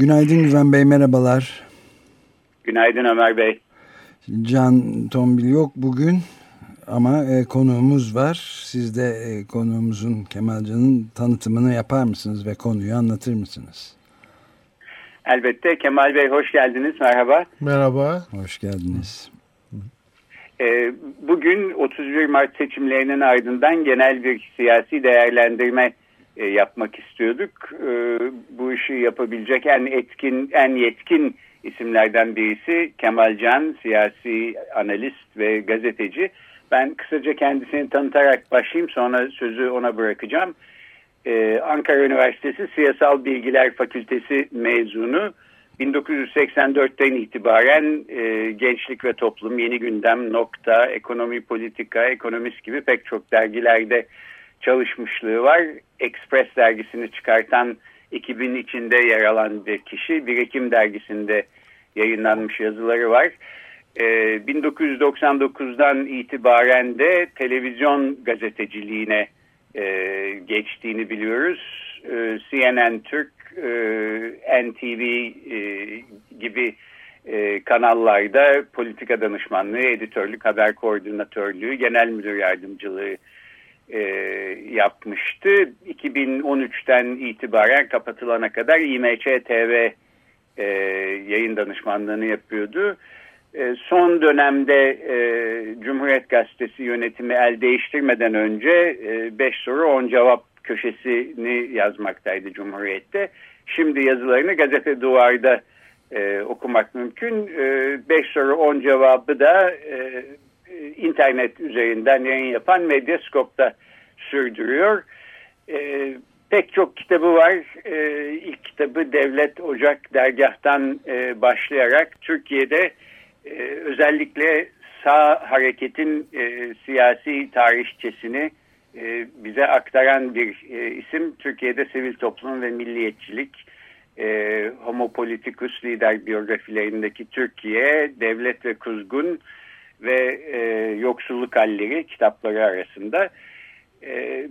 Günaydın Güven Bey, merhabalar. Günaydın Ömer Bey. Can Tombil yok bugün ama e, konuğumuz var. Siz de e, konuğumuzun Kemalcan'ın tanıtımını yapar mısınız ve konuyu anlatır mısınız? Elbette Kemal Bey hoş geldiniz. Merhaba. Merhaba. Hoş geldiniz. E, bugün 31 Mart seçimlerinin ardından genel bir siyasi değerlendirme e, yapmak istiyorduk. E, bu işi yapabilecek en etkin, en yetkin isimlerden birisi Kemal Can, siyasi analist ve gazeteci. Ben kısaca kendisini tanıtarak başlayayım sonra sözü ona bırakacağım. Ankara Üniversitesi Siyasal Bilgiler Fakültesi mezunu. 1984'ten itibaren e, Gençlik ve Toplum, Yeni Gündem, Nokta, Ekonomi Politika, Ekonomist gibi pek çok dergilerde çalışmışlığı var. Express dergisini çıkartan ekibin içinde yer alan bir kişi. Bir Ekim dergisinde yayınlanmış yazıları var. E, 1999'dan itibaren de televizyon gazeteciliğine e, geçtiğini biliyoruz. E, CNN Türk e, NTV e, gibi e, kanallarda politika danışmanlığı, editörlük, haber koordinatörlüğü, genel müdür yardımcılığı e, yapmıştı. 2013'ten itibaren kapatılana kadar İMÇ TV e, yayın danışmanlığını yapıyordu. E, son dönemde e, Cumhuriyet Gazetesi yönetimi el değiştirmeden önce 5 e, soru 10 cevap köşesini yazmaktaydı Cumhuriyet'te. Şimdi yazılarını gazete duvarda e, okumak mümkün. 5 e, soru 10 cevabı da e, internet üzerinden yayın yapan Medyascope'da sürdürüyor. E, pek çok kitabı var. E, ilk kitabı Devlet Ocak Dergah'tan e, başlayarak Türkiye'de e, özellikle sağ hareketin e, siyasi tarihçesini e, bize aktaran bir e, isim. Türkiye'de sivil toplum ve milliyetçilik, e, Homo Politicus lider biyografilerindeki Türkiye, Devlet ve Kuzgun ve e, Yoksulluk Halleri kitapları arasında. E,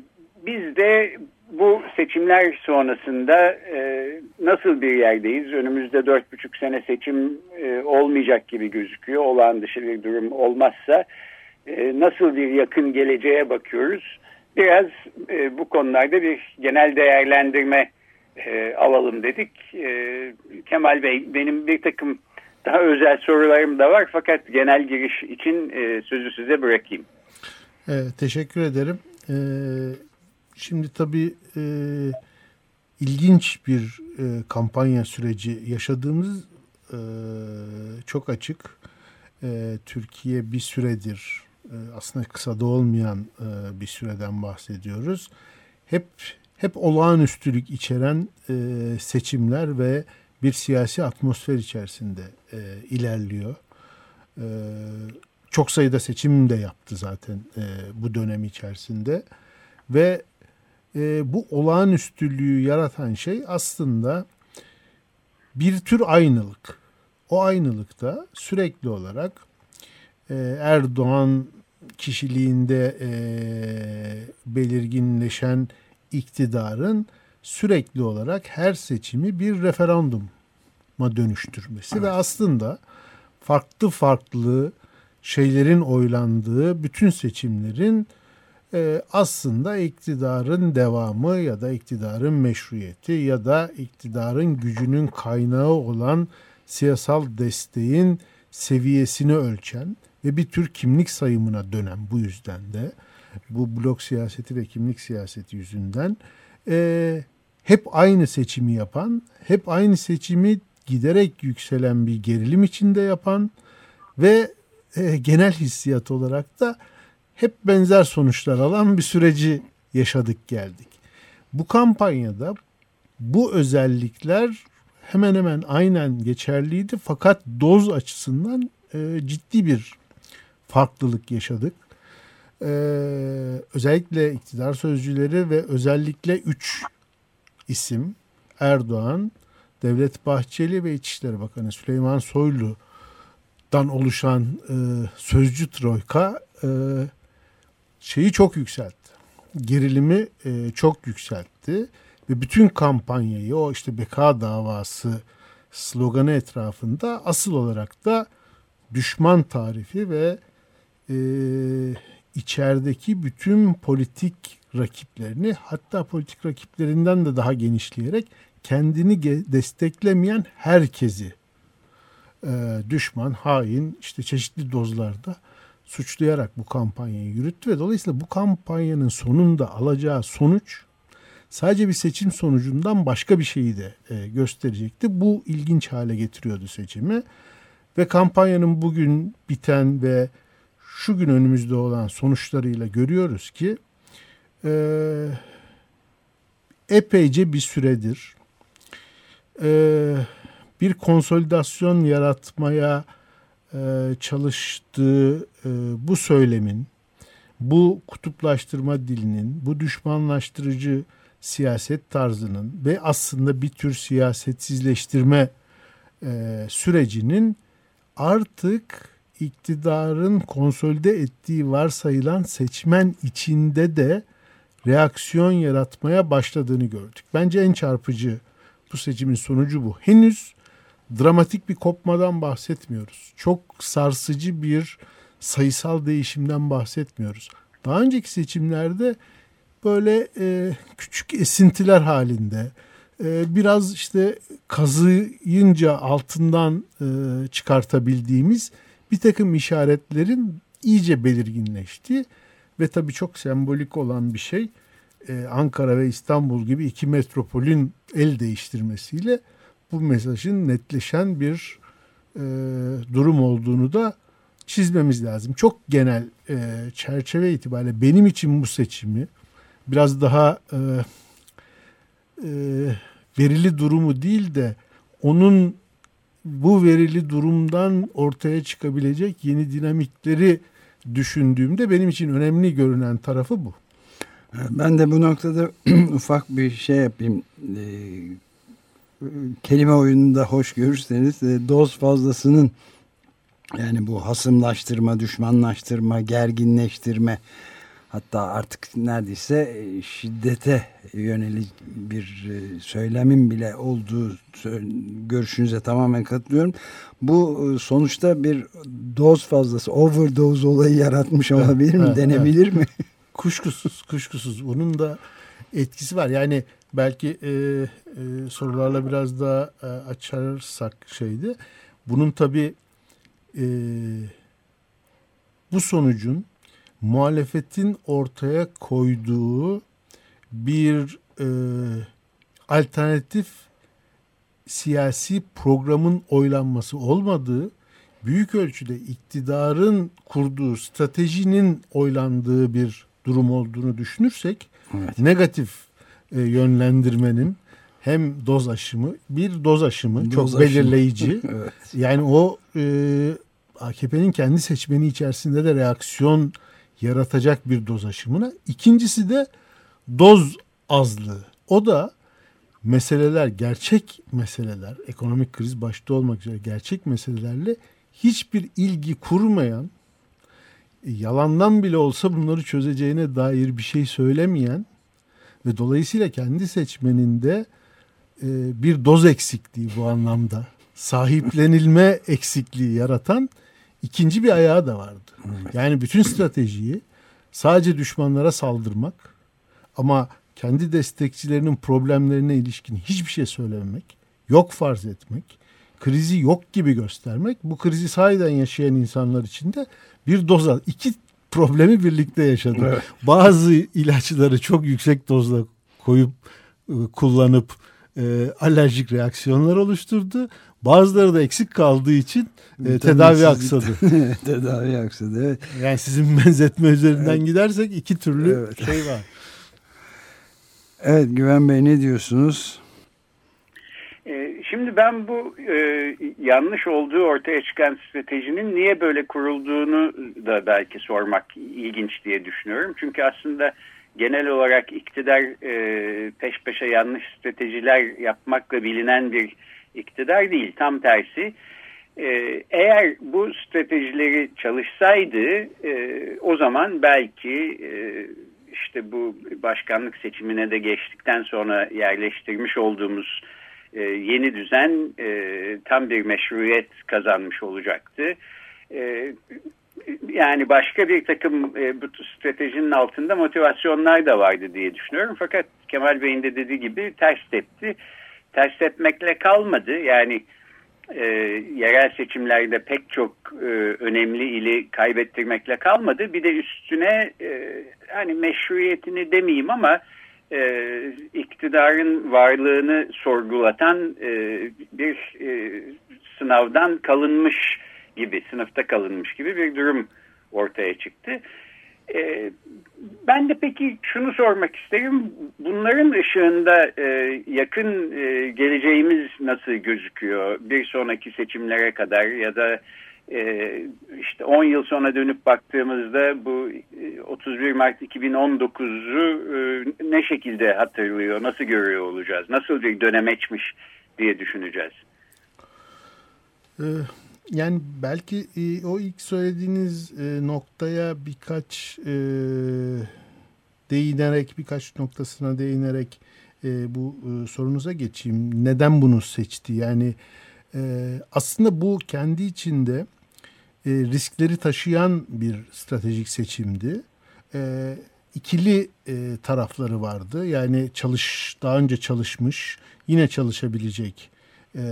biz de bu seçimler sonrasında e, nasıl bir yerdeyiz? Önümüzde dört buçuk sene seçim e, olmayacak gibi gözüküyor. Olağan dışı bir durum olmazsa e, nasıl bir yakın geleceğe bakıyoruz? biraz e, bu konularda bir genel değerlendirme e, alalım dedik. E, Kemal Bey benim bir takım daha özel sorularım da var fakat genel giriş için e, sözü size bırakayım. Evet, teşekkür ederim. Ee, şimdi tabii e, ilginç bir e, kampanya süreci yaşadığımız e, çok açık. E, Türkiye bir süredir e, aslında kısa da olmayan e, bir süreden bahsediyoruz. Hep hep olağanüstülük içeren e, seçimler ve bir siyasi atmosfer içerisinde ilerliyor. Çok sayıda seçim de yaptı zaten bu dönem içerisinde ve bu olağanüstülüğü yaratan şey aslında bir tür aynılık. O aynılıkta sürekli olarak Erdoğan kişiliğinde e, belirginleşen iktidarın sürekli olarak her seçimi bir referanduma dönüştürmesi evet. ve aslında farklı farklı şeylerin oylandığı bütün seçimlerin e, aslında iktidarın devamı ya da iktidarın meşruiyeti ya da iktidarın gücünün kaynağı olan siyasal desteğin seviyesini ölçen ve bir tür kimlik sayımına dönen bu yüzden de bu blok siyaseti ve kimlik siyaseti yüzünden e, hep aynı seçimi yapan, hep aynı seçimi giderek yükselen bir gerilim içinde yapan ve e, genel hissiyat olarak da hep benzer sonuçlar alan bir süreci yaşadık geldik. Bu kampanyada bu özellikler hemen hemen aynen geçerliydi fakat doz açısından e, ciddi bir farklılık yaşadık. E, özellikle iktidar sözcüleri ve özellikle üç isim Erdoğan, Devlet Bahçeli ve İçişleri Bakanı Süleyman Soylu'dan oluşan e, sözcü troika e, şeyi çok yükseltti. Gerilimi e, çok yükseltti ve bütün kampanyayı o işte beka davası sloganı etrafında asıl olarak da düşman tarifi ve e, içerideki bütün politik rakiplerini hatta politik rakiplerinden de daha genişleyerek kendini desteklemeyen herkesi e, düşman, hain işte çeşitli dozlarda suçlayarak bu kampanyayı yürüttü ve dolayısıyla bu kampanyanın sonunda alacağı sonuç sadece bir seçim sonucundan başka bir şeyi de e, gösterecekti. Bu ilginç hale getiriyordu seçimi ve kampanyanın bugün biten ve şu gün önümüzde olan sonuçlarıyla görüyoruz ki e, epeyce bir süredir e, bir konsolidasyon yaratmaya e, çalıştığı e, bu söylemin, bu kutuplaştırma dilinin, bu düşmanlaştırıcı siyaset tarzının ve aslında bir tür siyasetsizleştirme e, sürecinin artık iktidarın konsolide ettiği varsayılan seçmen içinde de reaksiyon yaratmaya başladığını gördük. Bence en çarpıcı bu seçimin sonucu bu. Henüz dramatik bir kopmadan bahsetmiyoruz. Çok sarsıcı bir sayısal değişimden bahsetmiyoruz. Daha önceki seçimlerde böyle e, küçük esintiler halinde e, biraz işte kazıyınca altından e, çıkartabildiğimiz bir takım işaretlerin iyice belirginleşti ve tabii çok sembolik olan bir şey e, Ankara ve İstanbul gibi iki metropolün el değiştirmesiyle bu mesajın netleşen bir e, durum olduğunu da çizmemiz lazım. Çok genel e, çerçeve itibariyle benim için bu seçimi biraz daha verili durumu değil de onun bu verili durumdan ortaya çıkabilecek yeni dinamikleri düşündüğümde benim için önemli görünen tarafı bu. Ben de bu noktada ufak bir şey yapayım. Ee, kelime oyununda hoş görürseniz e, doz fazlasının yani bu hasımlaştırma, düşmanlaştırma, gerginleştirme hatta artık neredeyse e, şiddete yönelik bir e, söylemin bile olduğu görüşünüze tamamen katılıyorum. Bu sonuçta bir doz fazlası, overdose olayı yaratmış olabilir mi? Denebilir mi? Kuşkusuz, kuşkusuz. Bunun da etkisi var. Yani belki e, e, sorularla biraz daha e, açarsak şeydi. Bunun tabii e, bu sonucun muhalefetin ortaya koyduğu bir e, alternatif siyasi programın oylanması olmadığı, büyük ölçüde iktidarın kurduğu stratejinin oylandığı bir durum olduğunu düşünürsek evet. negatif e, yönlendirmenin hem doz aşımı bir doz aşımı doz çok aşımı. belirleyici. evet. Yani o e, AKP'nin kendi seçmeni içerisinde de reaksiyon yaratacak bir doz aşımına. İkincisi de doz azlığı. O da meseleler, gerçek meseleler, ekonomik kriz başta olmak üzere gerçek meselelerle hiçbir ilgi kurmayan yalandan bile olsa bunları çözeceğine dair bir şey söylemeyen ve dolayısıyla kendi seçmeninde e, bir doz eksikliği bu anlamda sahiplenilme eksikliği yaratan ikinci bir ayağı da vardı. Yani bütün stratejiyi sadece düşmanlara saldırmak ama kendi destekçilerinin problemlerine ilişkin hiçbir şey söylememek, yok farz etmek, krizi yok gibi göstermek bu krizi sahiden yaşayan insanlar için de bir doza iki problemi birlikte yaşadı. Evet. Bazı ilaçları çok yüksek dozda koyup e, kullanıp e, alerjik reaksiyonlar oluşturdu. Bazıları da eksik kaldığı için e, tedavi aksadı. tedavi aksadı evet. Yani sizin benzetme üzerinden evet. gidersek iki türlü evet. şey var. Evet Güven Bey ne diyorsunuz? E, şimdi ben bu e, yanlış olduğu ortaya çıkan stratejinin niye böyle kurulduğunu da belki sormak ilginç diye düşünüyorum. Çünkü aslında genel olarak iktidar e, peş peşe yanlış stratejiler yapmakla bilinen bir iktidar değil. Tam tersi. E, eğer bu stratejileri çalışsaydı e, o zaman belki e, işte bu başkanlık seçimine de geçtikten sonra yerleştirmiş olduğumuz e, yeni düzen tam bir meşruiyet kazanmış olacaktı. Yani başka bir takım bu stratejinin altında motivasyonlar da vardı diye düşünüyorum. Fakat Kemal Bey'in de dediği gibi ters tepti. Ters tepmekle kalmadı. Yani e, yerel seçimlerde pek çok e, önemli ili kaybettirmekle kalmadı. Bir de üstüne e, hani meşruiyetini demeyeyim ama e, iktidarın varlığını sorgulatan e, bir e, sınavdan kalınmış gibi, sınıfta kalınmış gibi bir durum ortaya çıktı. E, ben de peki şunu sormak isterim. Bunların ışığında e, yakın e, geleceğimiz nasıl gözüküyor? Bir sonraki seçimlere kadar ya da e, işte 10 yıl sonra dönüp baktığımızda bu 31 e, Mart 2019'u e, ne şekilde hatırlıyor, nasıl görüyor olacağız? Nasıl bir dönemeçmiş diye düşüneceğiz? Ee, yani belki e, o ilk söylediğiniz e, noktaya birkaç e, değinerek, birkaç noktasına değinerek e, bu e, sorunuza geçeyim. Neden bunu seçti? Yani e, aslında bu kendi içinde e, riskleri taşıyan bir stratejik seçimdi. E, ikili e, tarafları vardı. Yani çalış daha önce çalışmış, yine çalışabilecek e,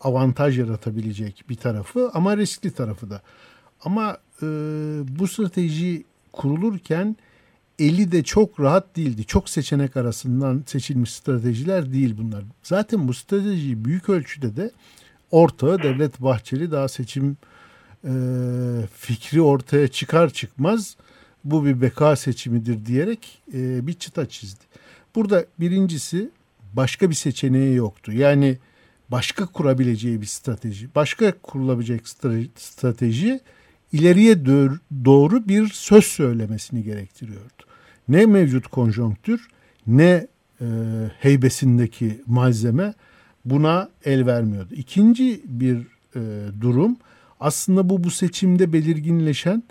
avantaj yaratabilecek bir tarafı ama riskli tarafı da. Ama e, bu strateji kurulurken eli de çok rahat değildi. Çok seçenek arasından seçilmiş stratejiler değil bunlar. Zaten bu strateji büyük ölçüde de ortağı Devlet Bahçeli daha seçim e, fikri ortaya çıkar çıkmaz bu bir beka seçimidir diyerek e, bir çıta çizdi. Burada birincisi başka bir seçeneği yoktu. Yani başka kurabileceği bir strateji, başka kurulabilecek strateji ileriye doğru bir söz söylemesini gerektiriyordu. Ne mevcut konjonktür ne e, heybesindeki malzeme buna el vermiyordu. İkinci bir e, durum aslında bu bu seçimde belirginleşen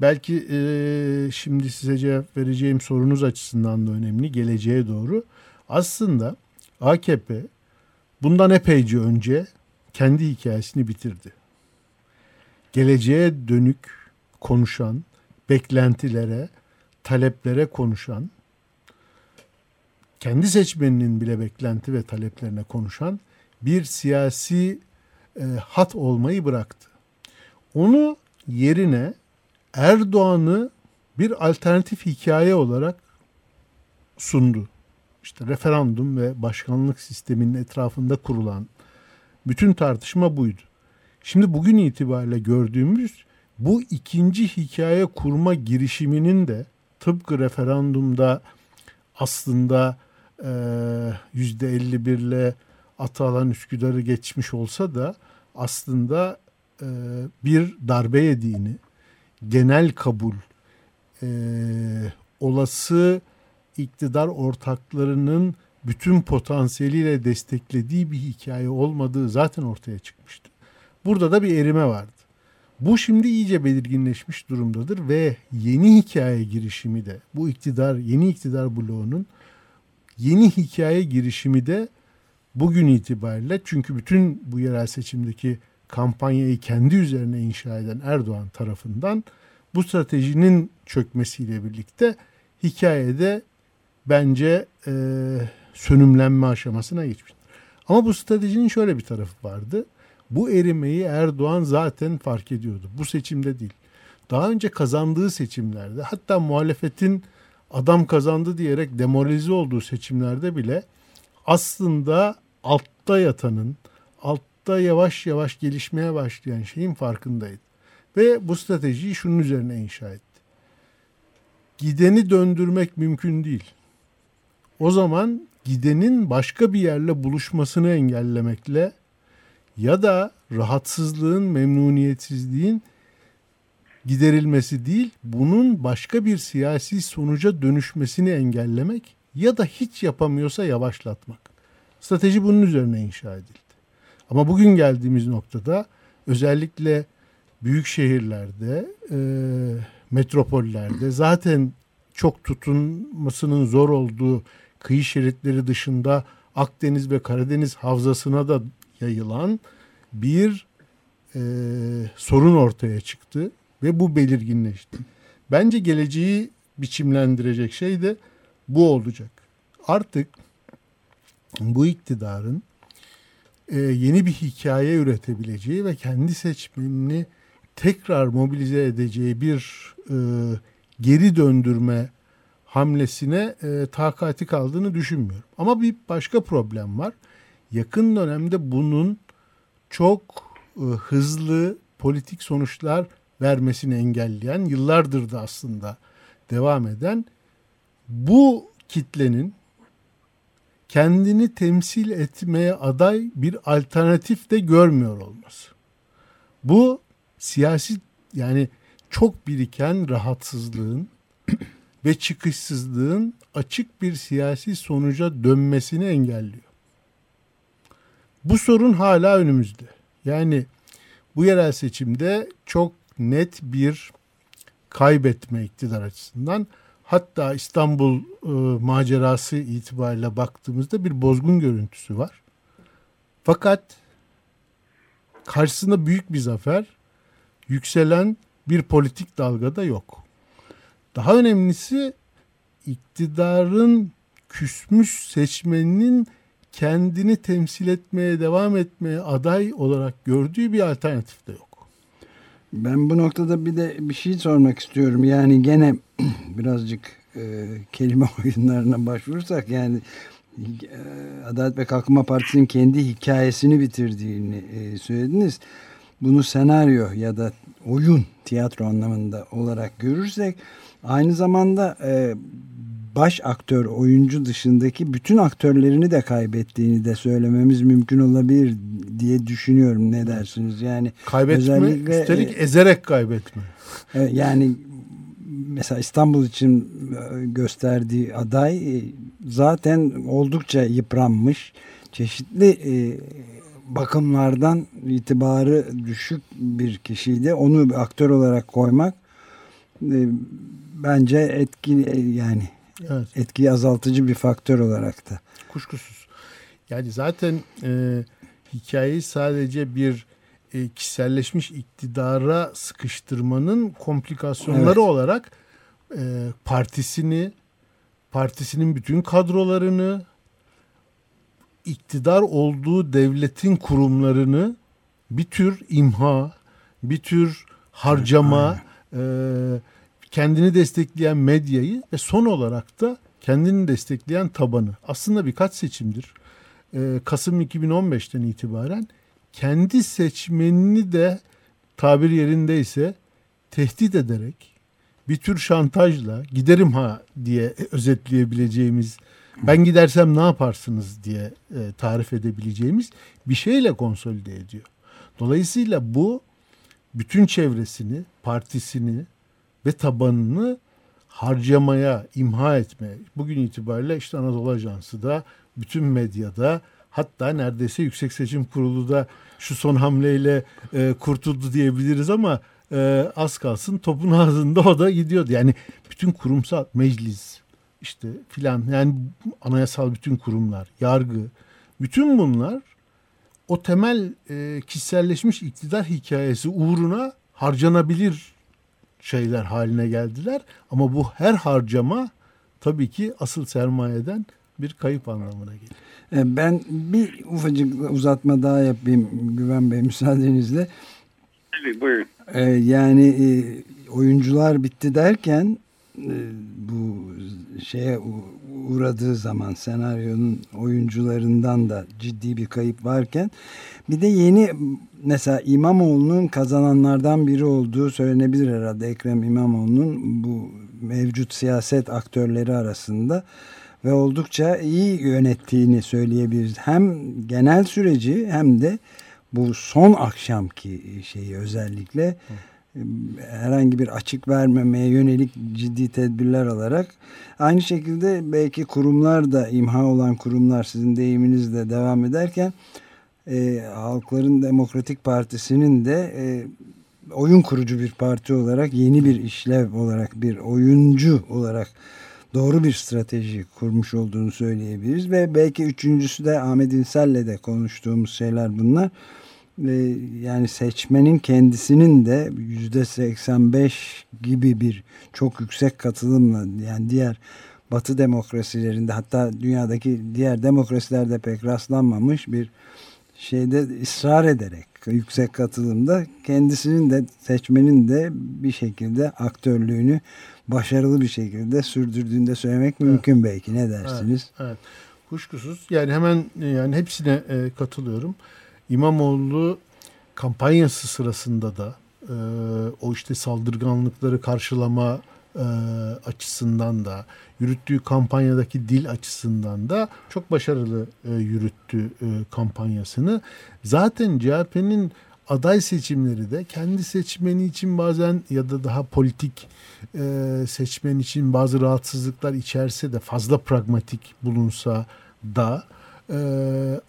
belki e, şimdi size cevap vereceğim sorunuz açısından da önemli geleceğe doğru. Aslında AKP bundan epeyce önce kendi hikayesini bitirdi. Geleceğe dönük konuşan, beklentilere, taleplere konuşan, kendi seçmeninin bile beklenti ve taleplerine konuşan bir siyasi e, hat olmayı bıraktı. Onu yerine Erdoğan'ı bir alternatif hikaye olarak sundu işte referandum ve başkanlık sisteminin etrafında kurulan bütün tartışma buydu. Şimdi bugün itibariyle gördüğümüz bu ikinci hikaye kurma girişiminin de tıpkı referandumda aslında yüzde 51 ile Atalan Üsküdar'ı geçmiş olsa da aslında e, bir darbe yediğini, genel kabul, e, olası iktidar ortaklarının bütün potansiyeliyle desteklediği bir hikaye olmadığı zaten ortaya çıkmıştı. Burada da bir erime vardı. Bu şimdi iyice belirginleşmiş durumdadır ve yeni hikaye girişimi de bu iktidar yeni iktidar bloğunun yeni hikaye girişimi de bugün itibariyle çünkü bütün bu yerel seçimdeki kampanyayı kendi üzerine inşa eden Erdoğan tarafından bu stratejinin çökmesiyle birlikte hikayede bence e, sönümlenme aşamasına geçmiş. Ama bu stratejinin şöyle bir tarafı vardı. Bu erimeyi Erdoğan zaten fark ediyordu. Bu seçimde değil. Daha önce kazandığı seçimlerde hatta muhalefetin adam kazandı diyerek demoralize olduğu seçimlerde bile aslında altta yatanın, altta yavaş yavaş gelişmeye başlayan şeyin farkındaydı. Ve bu stratejiyi şunun üzerine inşa etti. Gideni döndürmek mümkün değil. O zaman gidenin başka bir yerle buluşmasını engellemekle ya da rahatsızlığın, memnuniyetsizliğin giderilmesi değil, bunun başka bir siyasi sonuca dönüşmesini engellemek ya da hiç yapamıyorsa yavaşlatmak. Strateji bunun üzerine inşa edildi. Ama bugün geldiğimiz noktada özellikle büyük şehirlerde, e, metropollerde zaten çok tutunmasının zor olduğu kıyı şeritleri dışında Akdeniz ve Karadeniz havzasına da yayılan bir e, sorun ortaya çıktı ve bu belirginleşti. Bence geleceği biçimlendirecek şey de bu olacak. Artık bu iktidarın e, yeni bir hikaye üretebileceği ve kendi seçmenini tekrar mobilize edeceği bir e, geri döndürme hamlesine e, takati kaldığını düşünmüyorum. Ama bir başka problem var. Yakın dönemde bunun çok e, hızlı politik sonuçlar vermesini engelleyen, yıllardır da aslında devam eden bu kitlenin kendini temsil etmeye aday bir alternatif de görmüyor olması. Bu siyasi yani çok biriken rahatsızlığın ve çıkışsızlığın açık bir siyasi sonuca dönmesini engelliyor. Bu sorun hala önümüzde. Yani bu yerel seçimde çok net bir kaybetme iktidar açısından hatta İstanbul e, macerası itibariyle baktığımızda bir bozgun görüntüsü var. Fakat karşısında büyük bir zafer, yükselen bir politik dalga da yok. Daha önemlisi iktidarın küsmüş seçmeninin kendini temsil etmeye devam etmeye aday olarak gördüğü bir alternatif de yok. Ben bu noktada bir de bir şey sormak istiyorum. Yani gene birazcık e, kelime oyunlarına başvurursak yani e, Adalet ve Kalkınma Partisi'nin kendi hikayesini bitirdiğini e, söylediniz. Bunu senaryo ya da oyun tiyatro anlamında olarak görürsek aynı zamanda e, baş aktör oyuncu dışındaki bütün aktörlerini de kaybettiğini de söylememiz mümkün olabilir diye düşünüyorum. Ne dersiniz? Yani kaybetme özellikle, üstelik e, ezerek kaybetme. E, yani mesela İstanbul için e, gösterdiği aday e, zaten oldukça yıpranmış. Çeşitli e, bakımlardan itibarı düşük bir kişiydi. Onu aktör olarak koymak e, bence etkili yani evet. etkiyi azaltıcı bir faktör olarak da. Kuşkusuz. Yani zaten e, hikayeyi sadece bir e, kişiselleşmiş iktidara sıkıştırmanın komplikasyonları evet. olarak e, partisini, partisinin bütün kadrolarını, iktidar olduğu devletin kurumlarını bir tür imha, bir tür harcama, e, kendini destekleyen medyayı ve son olarak da kendini destekleyen tabanı. Aslında birkaç seçimdir. Ee, Kasım 2015'ten itibaren kendi seçmenini de tabir yerindeyse tehdit ederek bir tür şantajla giderim ha diye özetleyebileceğimiz ben gidersem ne yaparsınız diye e, tarif edebileceğimiz bir şeyle konsolide ediyor. Dolayısıyla bu bütün çevresini, partisini, ve tabanını harcamaya, imha etme. Bugün itibariyle işte Anadolu Ajansı da bütün medyada hatta neredeyse Yüksek Seçim Kurulu da şu son hamleyle e, kurtuldu diyebiliriz ama e, az kalsın topun ağzında o da gidiyordu. Yani bütün kurumsal meclis işte filan yani anayasal bütün kurumlar, yargı bütün bunlar o temel e, kişiselleşmiş iktidar hikayesi uğruna harcanabilir şeyler haline geldiler. Ama bu her harcama tabii ki asıl sermayeden bir kayıp anlamına gelir. E, ben bir ufacık uzatma daha yapayım Güven Bey müsaadenizle. Evet buyurun. E, yani e, oyuncular bitti derken bu şeye uğradığı zaman senaryonun oyuncularından da ciddi bir kayıp varken bir de yeni mesela İmamoğlu'nun kazananlardan biri olduğu söylenebilir herhalde Ekrem İmamoğlu'nun bu mevcut siyaset aktörleri arasında ve oldukça iyi yönettiğini söyleyebiliriz. Hem genel süreci hem de bu son akşamki şeyi özellikle e, herhangi bir açık vermemeye yönelik ciddi tedbirler alarak aynı şekilde belki kurumlar da imha olan kurumlar sizin deyiminizle devam ederken e, Halkların Demokratik Partisi'nin de e, oyun kurucu bir parti olarak yeni bir işlev olarak bir oyuncu olarak doğru bir strateji kurmuş olduğunu söyleyebiliriz ve belki üçüncüsü de Ahmet İnsel'le de konuştuğumuz şeyler bunlar. Ee, yani seçmenin kendisinin de yüzde 85 gibi bir çok yüksek katılımla yani diğer batı demokrasilerinde hatta dünyadaki diğer demokrasilerde pek rastlanmamış bir şeyde ısrar ederek yüksek katılımda kendisinin de seçmenin de bir şekilde aktörlüğünü başarılı bir şekilde sürdürdüğünde söylemek evet. mümkün belki ne dersiniz? Evet, evet. Kuşkusuz yani hemen yani hepsine e, katılıyorum. İmamoğlu kampanyası sırasında da e, o işte saldırganlıkları karşılama e, açısından da yürüttüğü kampanyadaki dil açısından da çok başarılı e, yürüttü e, kampanyasını. Zaten CHP'nin aday seçimleri de kendi seçmeni için bazen ya da daha politik e, seçmen için bazı rahatsızlıklar içerse de fazla pragmatik bulunsa da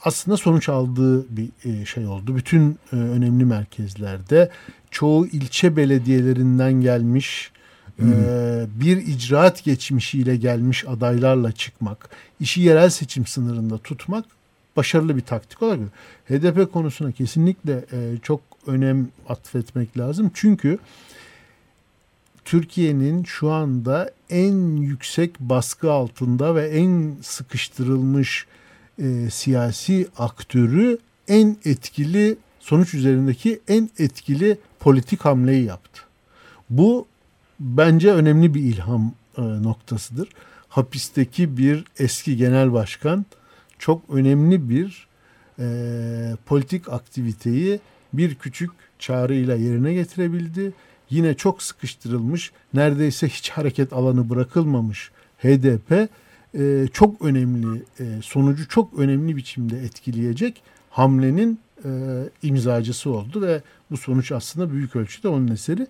aslında sonuç aldığı bir e, şey oldu. Bütün e, önemli merkezlerde çoğu ilçe belediyelerinden gelmiş e, bir icraat geçmişiyle gelmiş adaylarla çıkmak, işi yerel seçim sınırında tutmak başarılı bir taktik olarak. HDP konusuna kesinlikle çok önem atfetmek lazım. Çünkü Türkiye'nin şu anda en yüksek baskı altında ve en sıkıştırılmış e, siyasi aktörü en etkili sonuç üzerindeki en etkili politik hamleyi yaptı. Bu bence önemli bir ilham e, noktasıdır. Hapisteki bir eski genel başkan çok önemli bir e, politik aktiviteyi bir küçük çağrıyla yerine getirebildi. Yine çok sıkıştırılmış, neredeyse hiç hareket alanı bırakılmamış HDP e, çok önemli, e, sonucu çok önemli biçimde etkileyecek hamlenin e, imzacısı oldu ve bu sonuç aslında büyük ölçüde onun eseri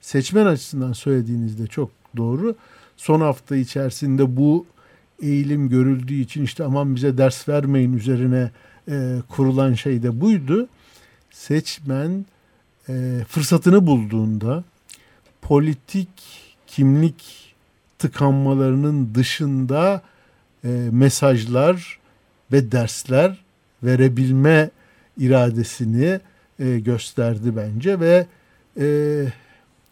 seçmen açısından söylediğinizde çok doğru. Son hafta içerisinde bu eğilim görüldüğü için işte aman bize ders vermeyin üzerine e, kurulan şey de buydu. Seçmen e, fırsatını bulduğunda politik kimlik tıkanmalarının dışında e, mesajlar ve dersler verebilme iradesini e, gösterdi bence ve e,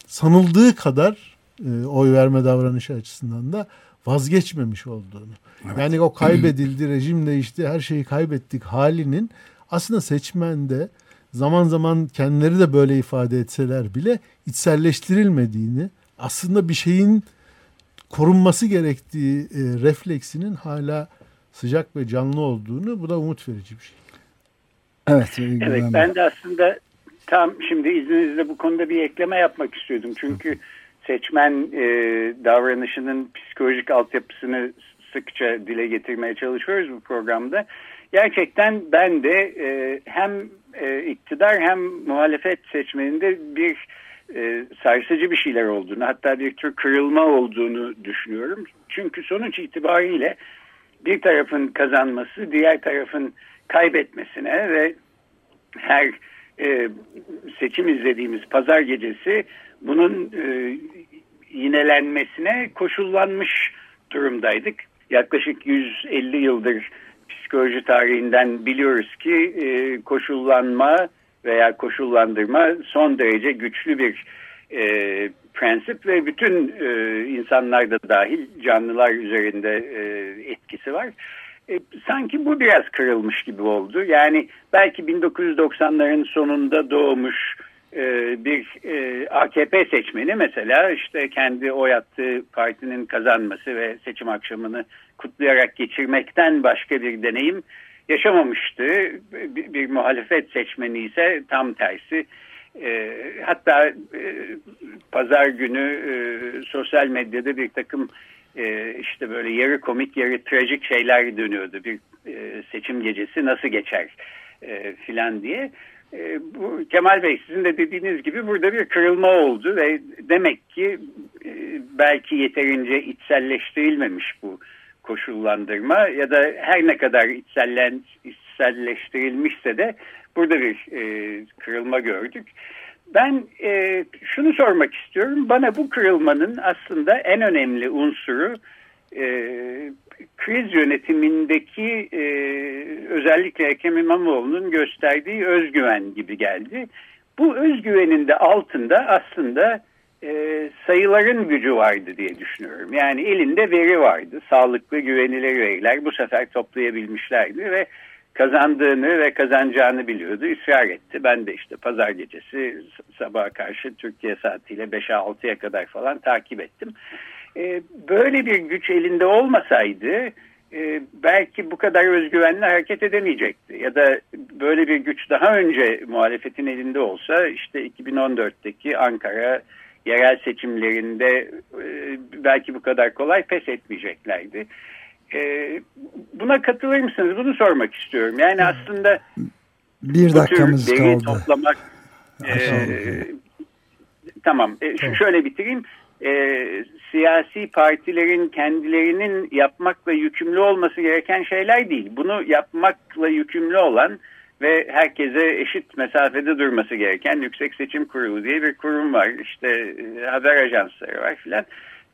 sanıldığı kadar e, oy verme davranışı açısından da vazgeçmemiş olduğunu. Evet. Yani o kaybedildi, rejim değişti, her şeyi kaybettik halinin aslında seçmende zaman zaman kendileri de böyle ifade etseler bile içselleştirilmediğini, aslında bir şeyin korunması gerektiği e, refleksinin hala sıcak ve canlı olduğunu bu da umut verici bir şey. Evet, evet ben de aslında Tam şimdi izninizle bu konuda bir ekleme yapmak istiyordum. Çünkü seçmen e, davranışının psikolojik altyapısını sıkça dile getirmeye çalışıyoruz bu programda. Gerçekten ben de e, hem e, iktidar hem muhalefet seçmeninde bir e, sarsıcı bir şeyler olduğunu hatta bir tür kırılma olduğunu düşünüyorum. Çünkü sonuç itibariyle bir tarafın kazanması diğer tarafın kaybetmesine ve her e, seçim izlediğimiz pazar gecesi bunun e, yinelenmesine koşullanmış durumdaydık. Yaklaşık 150 yıldır psikoloji tarihinden biliyoruz ki e, koşullanma veya koşullandırma son derece güçlü bir e, prensip ve bütün e, insanlar da dahil canlılar üzerinde e, etkisi var. E, sanki bu biraz kırılmış gibi oldu. Yani belki 1990'ların sonunda doğmuş e, bir e, AKP seçmeni mesela işte kendi oy attığı partinin kazanması ve seçim akşamını kutlayarak geçirmekten başka bir deneyim yaşamamıştı. Bir, bir muhalefet seçmeni ise tam tersi. E, hatta e, pazar günü e, sosyal medyada bir takım e, işte böyle yarı komik yarı trajik şeyler dönüyordu. Bir e, seçim gecesi nasıl geçer e, filan diye. E, bu Kemal Bey sizin de dediğiniz gibi burada bir kırılma oldu ve demek ki e, belki yeterince içselleştirilmemiş bu koşullandırma ya da her ne kadar içsellen, içselleştirilmişse de burada bir e, kırılma gördük. Ben e, şunu sormak istiyorum. Bana bu kırılmanın aslında en önemli unsuru e, kriz yönetimindeki e, özellikle Ekrem İmamoğlu'nun gösterdiği özgüven gibi geldi. Bu özgüvenin de altında aslında e, sayıların gücü vardı diye düşünüyorum. Yani elinde veri vardı. Sağlıklı güvenilir veriler bu sefer toplayabilmişlerdi ve kazandığını ve kazanacağını biliyordu. ısrar etti. Ben de işte pazar gecesi sabaha karşı Türkiye saatiyle 5'e 6'ya kadar falan takip ettim. E, böyle bir güç elinde olmasaydı e, belki bu kadar özgüvenli hareket edemeyecekti. Ya da böyle bir güç daha önce muhalefetin elinde olsa işte 2014'teki Ankara yerel seçimlerinde e, belki bu kadar kolay pes etmeyeceklerdi. E, buna katılır mısınız? Bunu sormak istiyorum. Yani aslında bir dakikamız bu tür kaldı. toplamak e, tamam. E, tamam. Şöyle bitireyim. E, siyasi partilerin kendilerinin yapmakla yükümlü olması gereken şeyler değil. Bunu yapmakla yükümlü olan ve herkese eşit mesafede durması gereken Yüksek Seçim Kurulu diye bir kurum var. İşte e, haber ajansları var filan.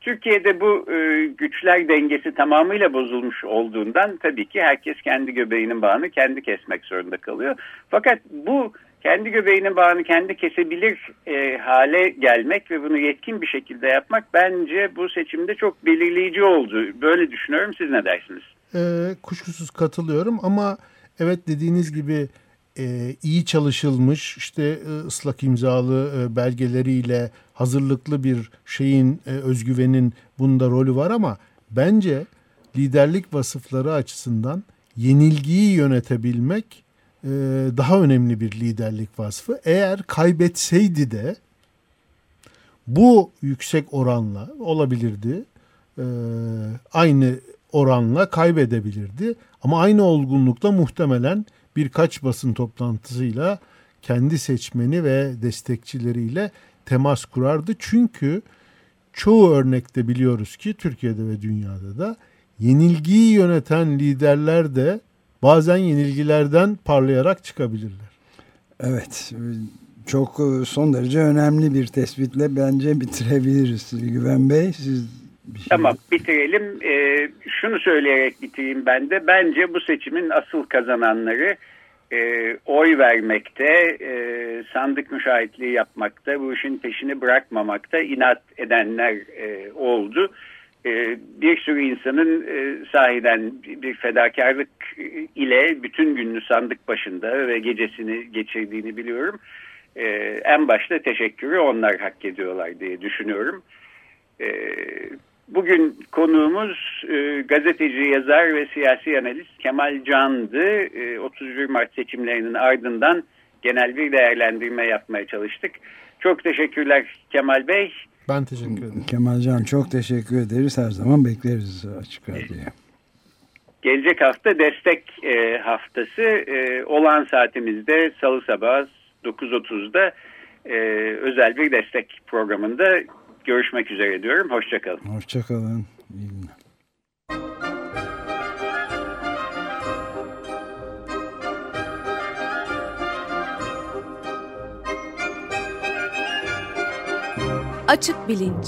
Türkiye'de bu e, güçler dengesi tamamıyla bozulmuş olduğundan tabii ki herkes kendi göbeğinin bağını kendi kesmek zorunda kalıyor. Fakat bu kendi göbeğinin bağını kendi kesebilir e, hale gelmek ve bunu yetkin bir şekilde yapmak bence bu seçimde çok belirleyici oldu. Böyle düşünüyorum. Siz ne dersiniz? E, kuşkusuz katılıyorum ama evet dediğiniz gibi e, iyi çalışılmış işte e, ıslak imzalı e, belgeleriyle hazırlıklı bir şeyin e, özgüvenin bunda rolü var ama bence liderlik vasıfları açısından yenilgiyi yönetebilmek e, daha önemli bir liderlik vasfı. Eğer kaybetseydi de bu yüksek oranla olabilirdi. E, aynı oranla kaybedebilirdi. Ama aynı olgunlukta muhtemelen birkaç basın toplantısıyla kendi seçmeni ve destekçileriyle temas kurardı. Çünkü çoğu örnekte biliyoruz ki Türkiye'de ve dünyada da yenilgiyi yöneten liderler de bazen yenilgilerden parlayarak çıkabilirler. Evet, çok son derece önemli bir tespitle bence bitirebiliriz Güven Bey. Siz bir şey... Tamam bitirelim. Ee, şunu söyleyerek bitireyim ben de. Bence bu seçimin asıl kazananları e, oy vermekte, e, sandık müşahitliği yapmakta, bu işin peşini bırakmamakta inat edenler e, oldu. E, bir sürü insanın e, sahiden bir fedakarlık ile bütün gününü sandık başında ve gecesini geçirdiğini biliyorum. E, en başta teşekkürü onlar hak ediyorlar diye düşünüyorum. E, Bugün konuğumuz e, gazeteci, yazar ve siyasi analist Kemal Can'dı. E, 31 Mart seçimlerinin ardından genel bir değerlendirme yapmaya çalıştık. Çok teşekkürler Kemal Bey. Ben teşekkür ederim. Kemal Can çok teşekkür ederiz. Her zaman bekleriz Açık Radyo'ya. Gelecek hafta destek e, haftası e, olan saatimizde salı sabahı 9.30'da e, özel bir destek programında görüşmek üzere diyorum. Hoşçakalın. Hoşçakalın. İyi günler. Açık Bilinç